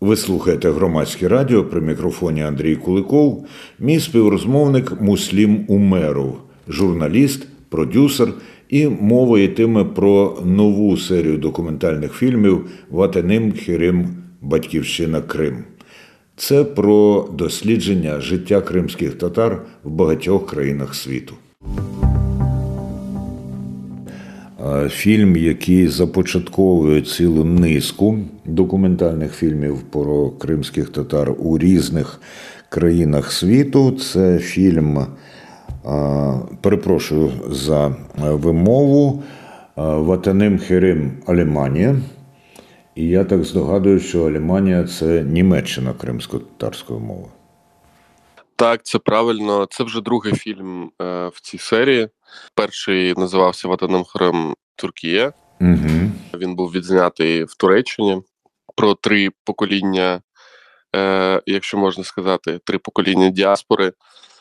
Ви слухаєте громадське радіо при мікрофоні Андрій Куликов, мій співрозмовник Муслім Умеров, журналіст, продюсер, і мова йтиме про нову серію документальних фільмів Ватаним Хірим Батьківщина Крим. Це про дослідження життя кримських татар в багатьох країнах світу. Фільм, який започатковує цілу низку документальних фільмів про кримських татар у різних країнах світу. Це фільм, перепрошую за вимову Ватаним Херим Аліманія. І я так здогадую, що Аліманія це Німеччина кримсько-татарської мови. Так, це правильно. Це вже другий фільм е, в цій серії. Перший називався Ватаном Хрем Туркія. Угу. Він був відзнятий в Туреччині про три покоління, е, якщо можна сказати, три покоління діаспори.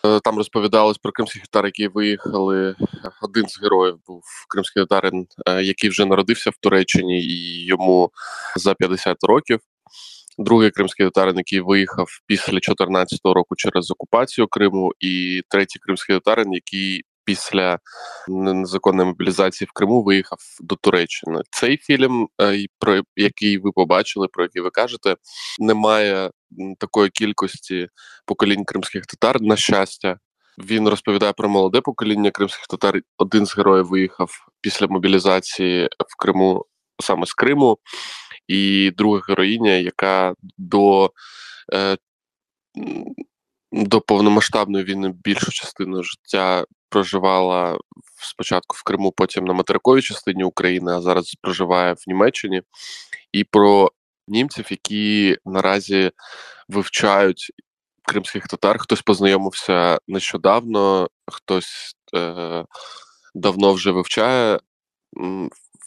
Е, там розповідалось про кримських татар, які виїхали. Один з героїв був кримський татарин, е, який вже народився в Туреччині, і йому за 50 років. Другий кримський татарин, який виїхав після 2014 року через окупацію Криму, і третій кримський татарин, який після незаконної мобілізації в Криму виїхав до Туреччини. Цей фільм, е, про який ви побачили, про який ви кажете, немає такої кількості поколінь кримських татар. На щастя, він розповідає про молоде покоління кримських татар. Один з героїв виїхав після мобілізації в Криму саме з Криму, і друга героїня, яка до е, до повномасштабної війни більшу частину життя проживала спочатку в Криму, потім на материковій частині України, а зараз проживає в Німеччині, і про німців, які наразі вивчають кримських татар. Хтось познайомився нещодавно, хтось е, давно вже вивчає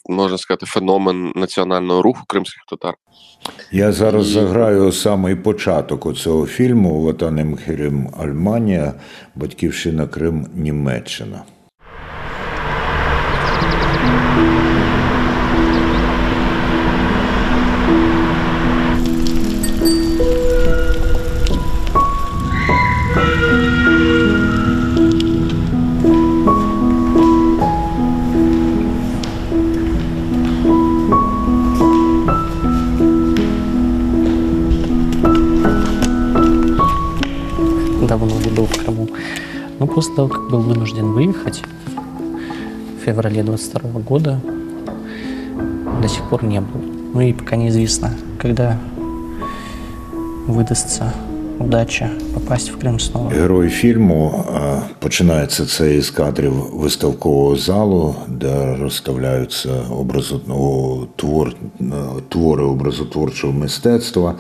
можна сказати, феномен національного руху кримських татар. Я зараз І... заграю самий початок оцього фільму Ватаним Херем Альманія, Батьківщина Крим Німеччина. После того, как был вынужден выехать в феврале 22 года, до сих пор не был. Ну и пока неизвестно, когда выдастся удача попасть в Крим знову. Герой фільму починається це із кадрів виставкового залу, де розставляються образотного твор, твори образотворчого мистецтва.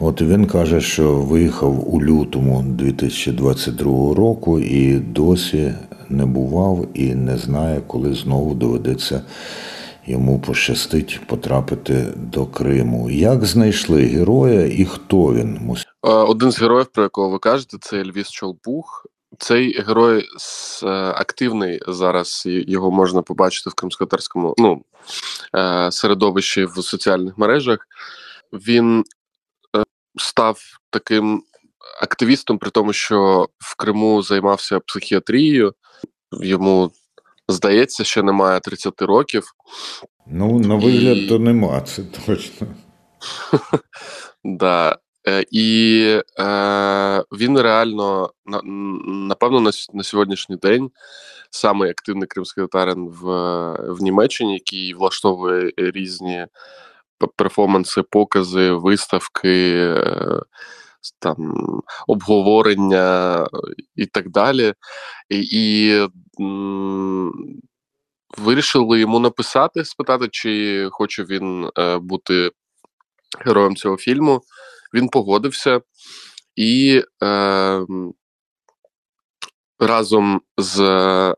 От він каже, що виїхав у лютому 2022 року і досі не бував і не знає, коли знову доведеться. Йому пощастить потрапити до Криму. Як знайшли героя і хто він? Е, один з героїв, про якого ви кажете, це Львіс Чолпух. Цей герой е, активний зараз. Його можна побачити в кримськотарському ну, е, середовищі в соціальних мережах. Він став таким активістом, при тому, що в Криму займався психіатрією. Йому здається, ще немає 30 років. Ну, на вигляд, І... то нема, це точно. Да. Е, і е, він реально напевно на на сьогоднішній день самий активний кримський татарин в в Німеччині, який влаштовує різні перформанси, покази, виставки, е, там обговорення і так далі. І, і м, вирішили йому написати, спитати, чи хоче він е, бути героєм цього фільму. Він погодився і е, разом з е,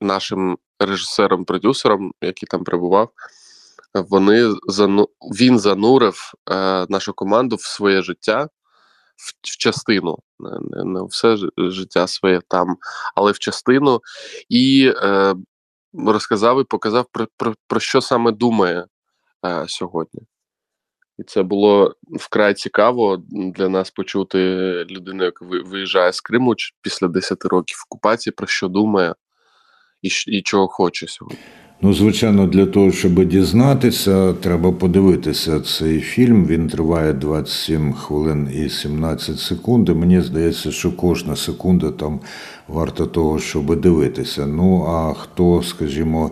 нашим режисером-продюсером, який там перебував, вони зану... він занурив е, нашу команду в своє життя в, в частину, не, не, не все життя своє там, але в частину, і е, розказав і показав про, про, про що саме думає е, сьогодні. І це було вкрай цікаво для нас почути людину, яка ви- виїжджає з Криму після 10 років окупації, про що думає і, і чого хоче сьогодні. Ну, звичайно, для того, щоб дізнатися, треба подивитися цей фільм. Він триває 27 хвилин і 17 секунд. І мені здається, що кожна секунда там варта того, щоб дивитися. Ну, а хто, скажімо,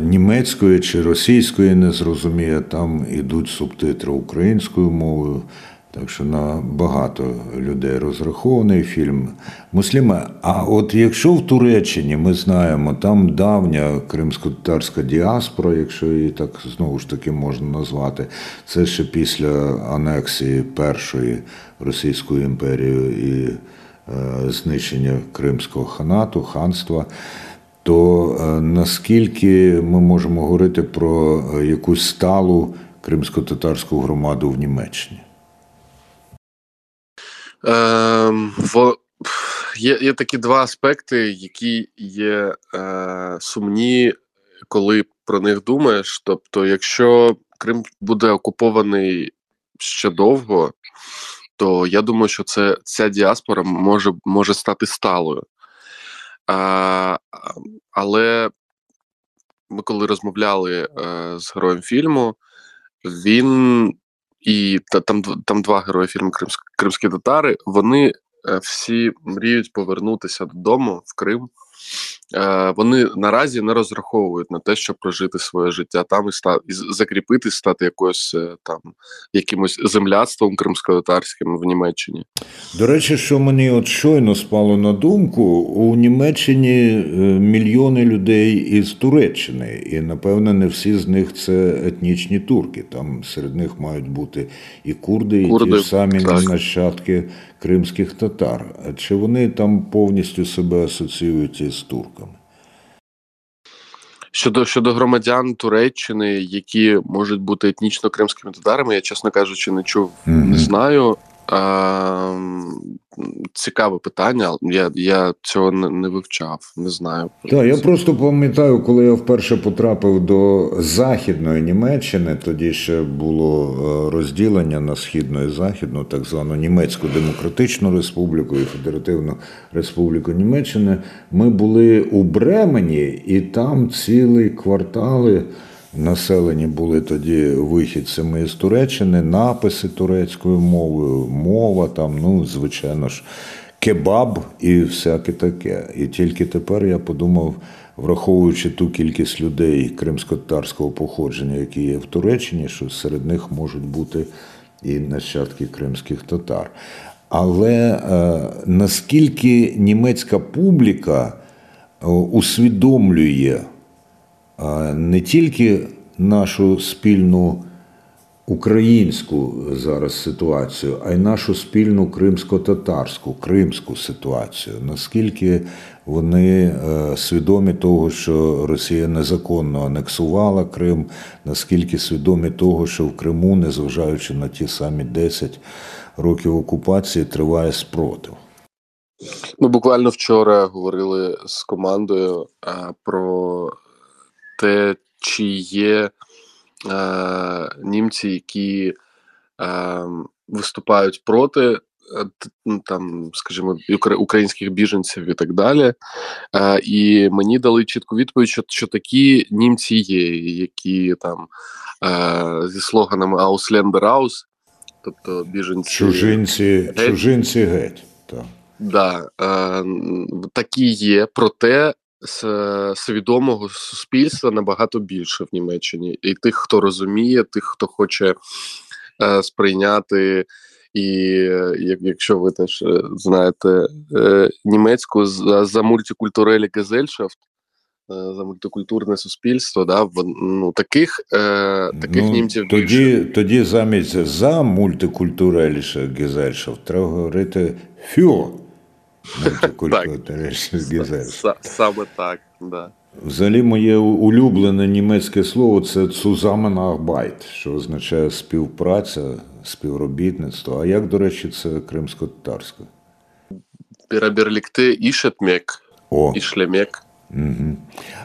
німецької чи російської не зрозуміє, там ідуть субтитри українською мовою. Так що на багато людей розрахований фільм. Мусліме, а от якщо в Туреччині ми знаємо, там давня кримсько-татарська діаспора, якщо її так знову ж таки можна назвати, це ще після анексії Першої Російською імперією і е, знищення Кримського ханату, ханства. То е, наскільки ми можемо говорити про е, якусь сталу кримсько-татарську громаду в Німеччині? Ем, во, є, є такі два аспекти, які є е, сумні, коли про них думаєш. Тобто, якщо Крим буде окупований ще довго, то я думаю, що це ця діаспора може, може стати сталою. А, але ми коли розмовляли е, з героєм фільму, він і та, там, там два герої фільму Кримські татари, вони е, всі мріють повернутися додому в Крим. Е, вони наразі не розраховують на те, щоб прожити своє життя там і ста, і з- закріпитись, стати якось е, там якимось земляцтвом кримсько-татарським в Німеччині. До речі, що мені от щойно спало на думку, у Німеччині е, мільйони людей із Туреччини, і напевно не всі з них це етнічні турки. Там серед них мають бути і курди, і ті ж самі так. нащадки кримських татар. А Чи вони там повністю себе асоціюють із турками? Щодо щодо громадян Туреччини, які можуть бути етнічно кримськими татарами, я чесно кажучи, не чув, Мгм. не знаю. А, цікаве питання. Я, я цього не, вивчав, не знаю. Так, я просто пам'ятаю, коли я вперше потрапив до Західної Німеччини, тоді ще було е, розділення на східну і західну, так звану Німецьку Демократичну Республіку і Федеративну Республіку Німеччини. Ми були у Бремені, і там цілі квартали. Населені були тоді вихідцями з Туреччини, написи турецькою мовою, мова там, ну, звичайно ж, кебаб і всяке таке. І тільки тепер я подумав, враховуючи ту кількість людей кримсько-татарського походження, які є в Туреччині, що серед них можуть бути і нащадки кримських татар. Але е, наскільки німецька публіка е, усвідомлює не тільки нашу спільну українську зараз ситуацію, а й нашу спільну кримсько-татарську, кримську ситуацію. Наскільки вони е, свідомі того, що Росія незаконно анексувала Крим, наскільки свідомі того, що в Криму, незважаючи на ті самі 10 років окупації, триває спротив. Ми буквально вчора говорили з командою а, про те, чи є а, німці, які а, виступають проти е, ну, там, скажімо, українських біженців і так далі. А, і мені дали чітку відповідь, що, що такі німці є, які там а, зі слоганами Ausländer aus, тобто біженці. Чужинці, Геть. чужинці геть. Так. Да, е, такі є, проте свідомого суспільства набагато більше в Німеччині. І тих, хто розуміє, тих, хто хоче е, сприйняти. І як, якщо ви теж е, знаєте е, німецьку за, за мультикультурелі е, за мультикультурне суспільство, да, ну, таких, е, таких Ну, німців більше. тоді, тоді замість за мультикультуреліше Гезельшафт треба говорити фюр Гезельшафт. Саме так, да. Взагалі, моє улюблене німецьке слово це Zusammenarbeit, що означає співпраця, співробітництво. А як, до речі, це кримсько-татарське? Переберлікти ішетмек. О, і шлемек.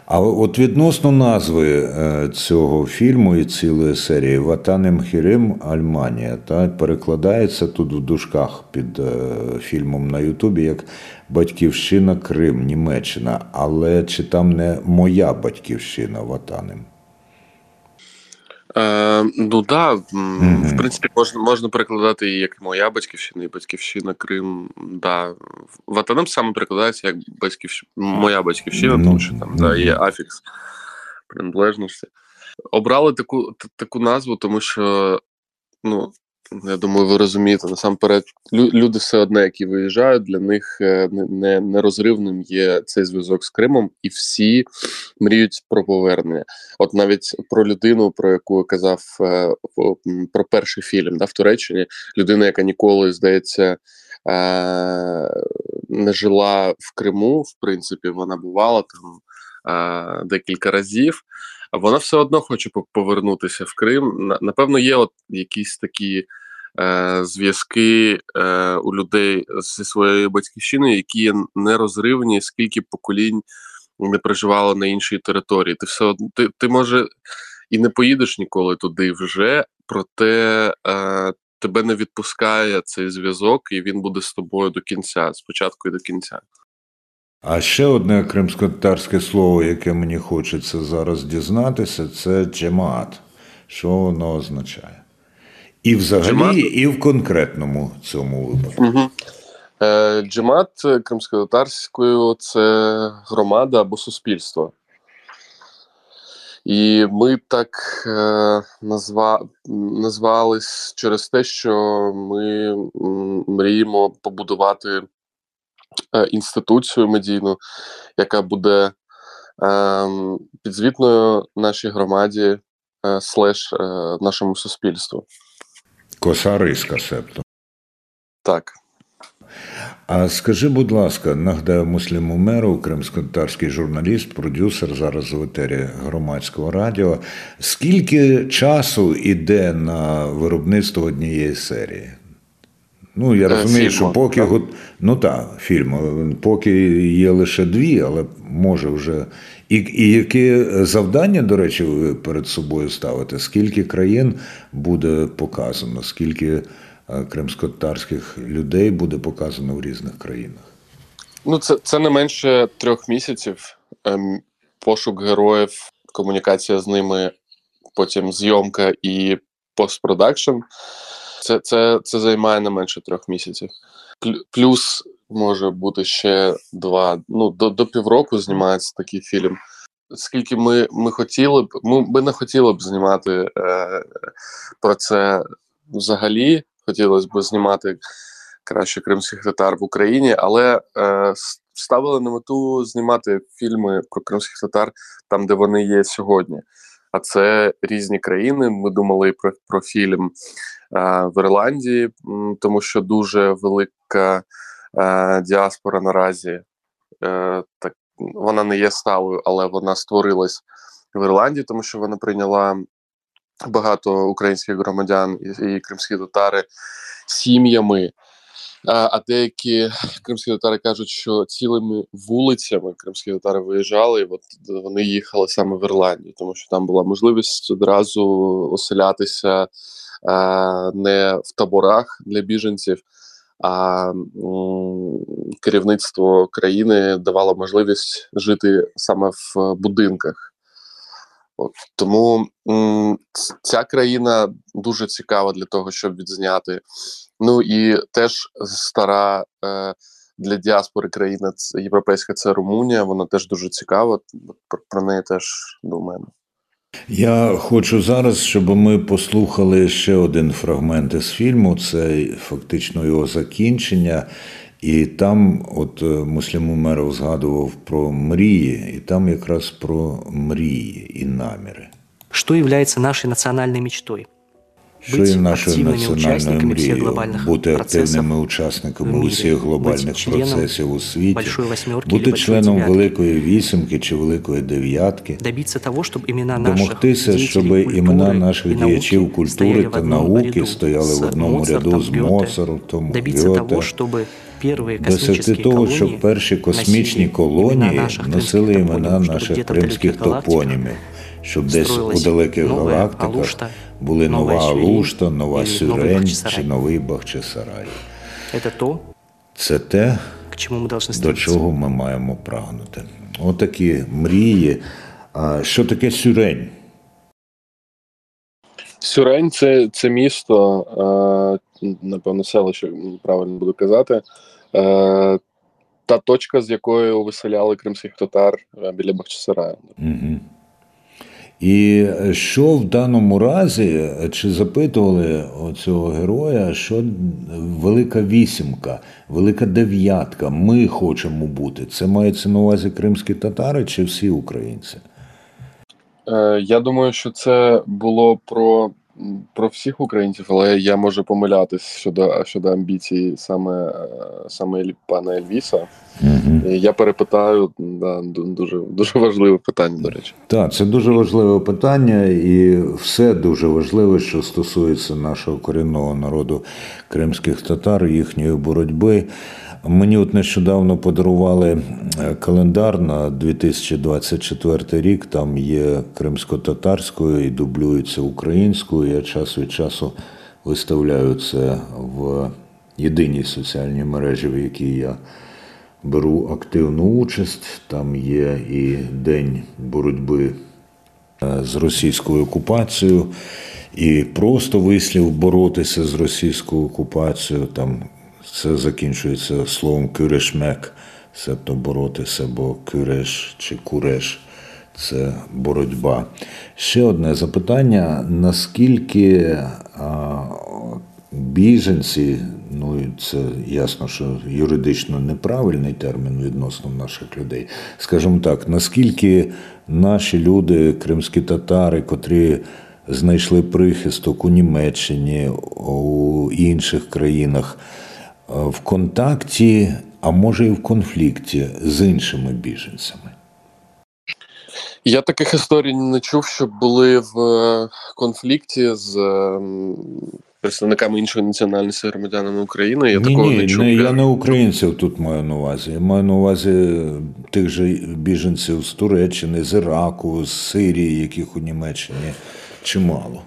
А от відносно назви е, цього фільму і цілої серії Ватанем Хірим Альманія та перекладається тут в дужках під е, фільмом на Ютубі як Батьківщина Крим, Німеччина. Але чи там не моя батьківщина Ватанем? Е, ну да, в принципі, можна, можна перекладати і як моя батьківщина, і батьківщина Крим. Да. Ватанам саме перекладається як батьківщина, моя батьківщина, Ну, тому що там да, є афікс приналежності. Обрали таку, таку назву, тому що, ну, я думаю, ви розумієте, насамперед, лю- люди все одне, які виїжджають, для них е, не- не, нерозривним є цей зв'язок з Кримом, і всі мріють про повернення. От навіть про людину, про яку я казав е, про перший фільм да, в Туреччині, людина, яка ніколи, здається, е, не жила в Криму, в принципі, вона бувала там декілька разів. Вона все одно хоче по- повернутися в Крим. Напевно, є от якісь такі зв'язки е, у людей зі своєю батьківщиною, які є нерозривні, скільки поколінь не проживало на іншій території. Ти все ти, ти може і не поїдеш ніколи туди вже, проте е, тебе не відпускає цей зв'язок, і він буде з тобою до кінця, спочатку і до кінця. А ще одне кримськотарське слово, яке мені хочеться зараз дізнатися, це джемаат. Що воно означає? І взагалі, Джемат? і в конкретному цьому випадку. Угу. Е, Джемат е, кримськотатарською це громада або суспільство. І ми так е, назва, назвались через те, що ми мріємо побудувати е, інституцію медійну, яка буде е, підзвітною нашій громаді е, слеш е, нашому суспільству. Коса риска, себто. Так. А скажи, будь ласка, нагадаю Муслім Умеров, кримськотарський журналіст, продюсер зараз в етері громадського радіо. Скільки часу йде на виробництво однієї серії? Ну, я Е, розумію, що поки так? ну так, фільм, поки є лише дві, але може вже. І, і яке завдання, до речі, ви перед собою ставите? Скільки країн буде показано? Скільки е, кримськотарських людей буде показано в різних країнах? Ну, це, це не менше трьох місяців. Ем, пошук героїв, комунікація з ними, потім зйомка і постпродакшн. Це, це, це займає не менше трьох місяців. Плюс може бути ще два. Ну, до, до півроку знімається такий фільм. Скільки ми, ми хотіли б, ми, ми не хотіли б знімати е, про це взагалі. Хотілося б знімати краще кримських татар в Україні, але е, ставили на мету знімати фільми про кримських татар там, де вони є сьогодні. А це різні країни. Ми думали про, про фільм е, в Ірландії, тому що дуже велика е, діаспора наразі. Е, так, вона не є сталою, але вона створилась в Ірландії, тому що вона прийняла багато українських громадян і, і кримські татари сім'ями. А, деякі кримські татари кажуть, що цілими вулицями кримські татари виїжджали, і от вони їхали саме в Ірландію, тому що там була можливість одразу оселятися а, не в таборах для біженців, а керівництво країни давало можливість жити саме в будинках. От, тому ця країна дуже цікава для того, щоб відзняти. Ну і теж стара е, для діаспори країна європейська це Румунія. Вона теж дуже цікава. Про, про неї теж думаємо. Я хочу зараз, щоб ми послухали ще один фрагмент із фільму. Це фактично його закінчення. І там, от е, Муслім Умеров згадував про мрії, і там якраз про мрії і наміри. Что является нашей национальной мечтой? Що быть є нашою активными національною участниками всех мрією глобальных бути процессов активними в учасниками мире, усіх глобальних быть членом процесів у світі, Большой Восьмерки или бути Большой членом Девятки. Великої вісімки чи Великої дев'ятки, добиться того, чтобы имена наших домогтися, деятелей щоб культуры імена и наших науки діячів культури стояли в та одном науки ряду стояли с в одному Моцартом, ряду з Гёте. Моцартом, добиться Гьоте, того, чтобы первые досягти космические того, колонии щоб перші космічні носили колонії имена наших носили крымских імена топонимов, чтобы наших где-то в кримських далеких галактиках топонімів, щоб десь у строилась далеких новая галактиках Алушта, були новая нова Сюрень Алушта, нова или новый Сюрень Бахчисарай. чи новий Бахчисарай. Это то, Це те, к чему мы должны до стремиться. чого ми маємо прагнути. Отакі мрії. А що таке сюрень? Сюрень це, це місто, е, напевно, селище, правильно буду казати. Е, та точка, з якої виселяли кримських татар е, біля Бахчисараю. Угу. І що в даному разі, чи запитували цього героя, що велика вісімка, велика дев'ятка, ми хочемо бути. Це мається на увазі кримські татари чи всі українці? Е, я думаю, що це було про, про всіх українців, але я можу помилятись щодо, щодо амбіцій саме, е, саме пана Ельвіса. І Я перепитаю, да, дуже, дуже важливе питання, до речі. Так, це дуже важливе питання, і все дуже важливе, що стосується нашого корінного народу кримських татар, їхньої боротьби. Мені от нещодавно подарували е, календар на 2024 рік. Там є кримсько-татарською і дублюється українською. Я час від часу виставляю це в єдиній соціальній мережі, в якій я беру активну участь. Там є і День боротьби е, з російською окупацією, і просто вислів боротися з російською окупацією. Там це закінчується словом кюрешмек, себто боротися, бо кюреш чи куреш це боротьба. Ще одне запитання: наскільки біженці, ну це ясно, що юридично неправильний термін відносно наших людей. Скажімо так, наскільки наші люди, кримські татари, котрі знайшли прихисток у Німеччині, у інших країнах, в контакті, а може і в конфлікті з іншими біженцями? Я таких історій не чув, щоб були в е, конфлікті з е, представниками іншої національності громадянами України. Я ні, такого ні, не чув. не, я не українців тут маю на увазі. Я маю на увазі тих же біженців з Туреччини, з Іраку, з Сирії, яких у Німеччині чимало.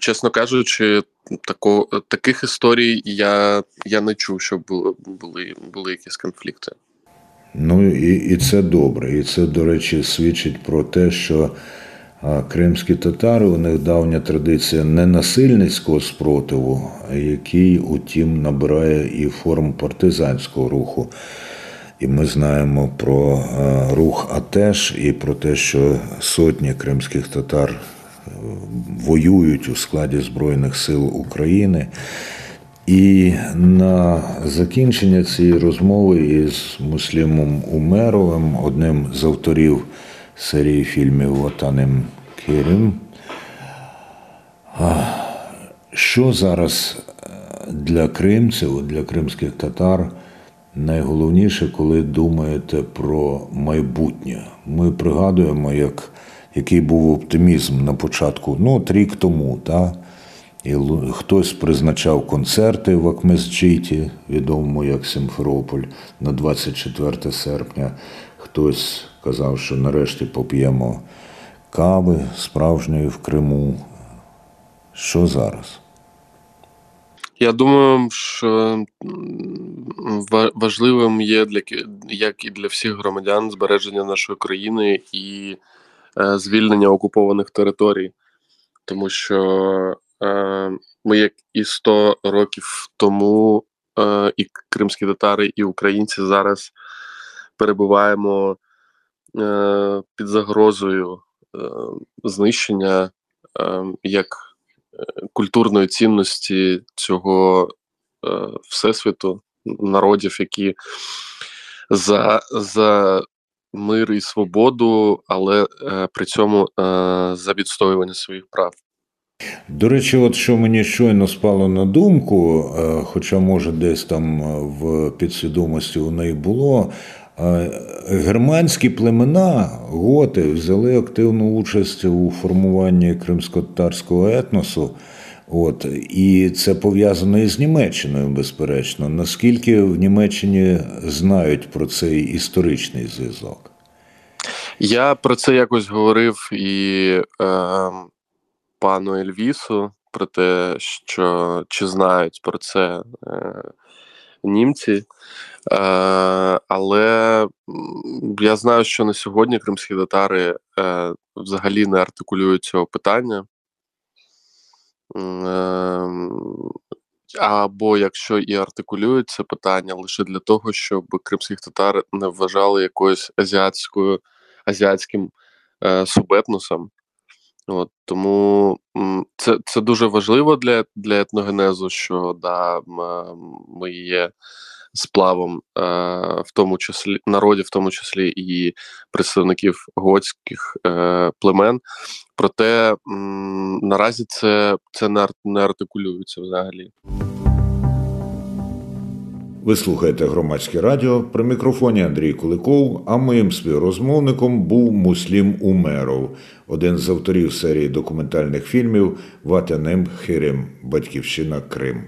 Чесно кажучи, тако, таких історій я, я не чув, щоб були, були, якісь конфлікти. Ну і, і це добре. І це, до речі, свідчить про те, що кримські татари у них давня традиція ненасильницького спротиву, а який, утім, набирає і форм партизанського руху. І ми знаємо про а, рух Атеш і про те, що сотні кримських татар е, воюють у складі Збройних сил України. І на закінчення цієї розмови із Муслімом Умеровим, одним з авторів серії фільмів Ватанем Керім. А, Що зараз е, для кримців, для кримських татар найголовніше, коли думаєте про майбутнє? Ми пригадуємо, як, який був оптимізм на початку, ну, от рік тому, так? І хтось призначав концерти в Акмезджиті, відомому як Симферополь, на 24 серпня. Хтось казав, що нарешті поп'ємо кави справжньої в Криму. Що зараз? Я думаю, що важливим є для як і для всіх громадян збереження нашої країни і звільнення окупованих територій, тому що е, ми, як і 100 років тому, е, і кримські татари, і українці зараз перебуваємо е, під загрозою е, знищення е, як культурної цінності цього е, всесвіту, народів, які за, за мир і свободу, але е, при цьому е, за відстоювання своїх прав. До речі, от що мені щойно спало на думку, е, хоча, може, десь там е, в підсвідомості у неї було, е, германські племена готи взяли активну участь у формуванні кримсько-татарського етносу. От, і це пов'язано із Німеччиною, безперечно. Наскільки в Німеччині знають про цей історичний зв'язок? Я про це якось говорив і е, пану Ельвісу про те, що чи знають про це е, німці. Е, але я знаю, що на сьогодні кримські татари е, взагалі не артикулюють цього питання. М, е, або якщо і артикулюють це питання лише для того, щоб кримських татар не вважали якоюсь азіатською азіатським е, субетносом. От, тому це, це дуже важливо для, для етногенезу, що да, м, е, ми є сплавом, е, в тому числі народів, в тому числі і представників готських е, племен. Проте м, наразі це, це не, ар- не артикулюється взагалі. Ви слухаєте громадське радіо. При мікрофоні Андрій Куликов, а моїм співрозмовником був Муслім Умеров, один з авторів серії документальних фільмів Ватанем Хирим Батьківщина Крим.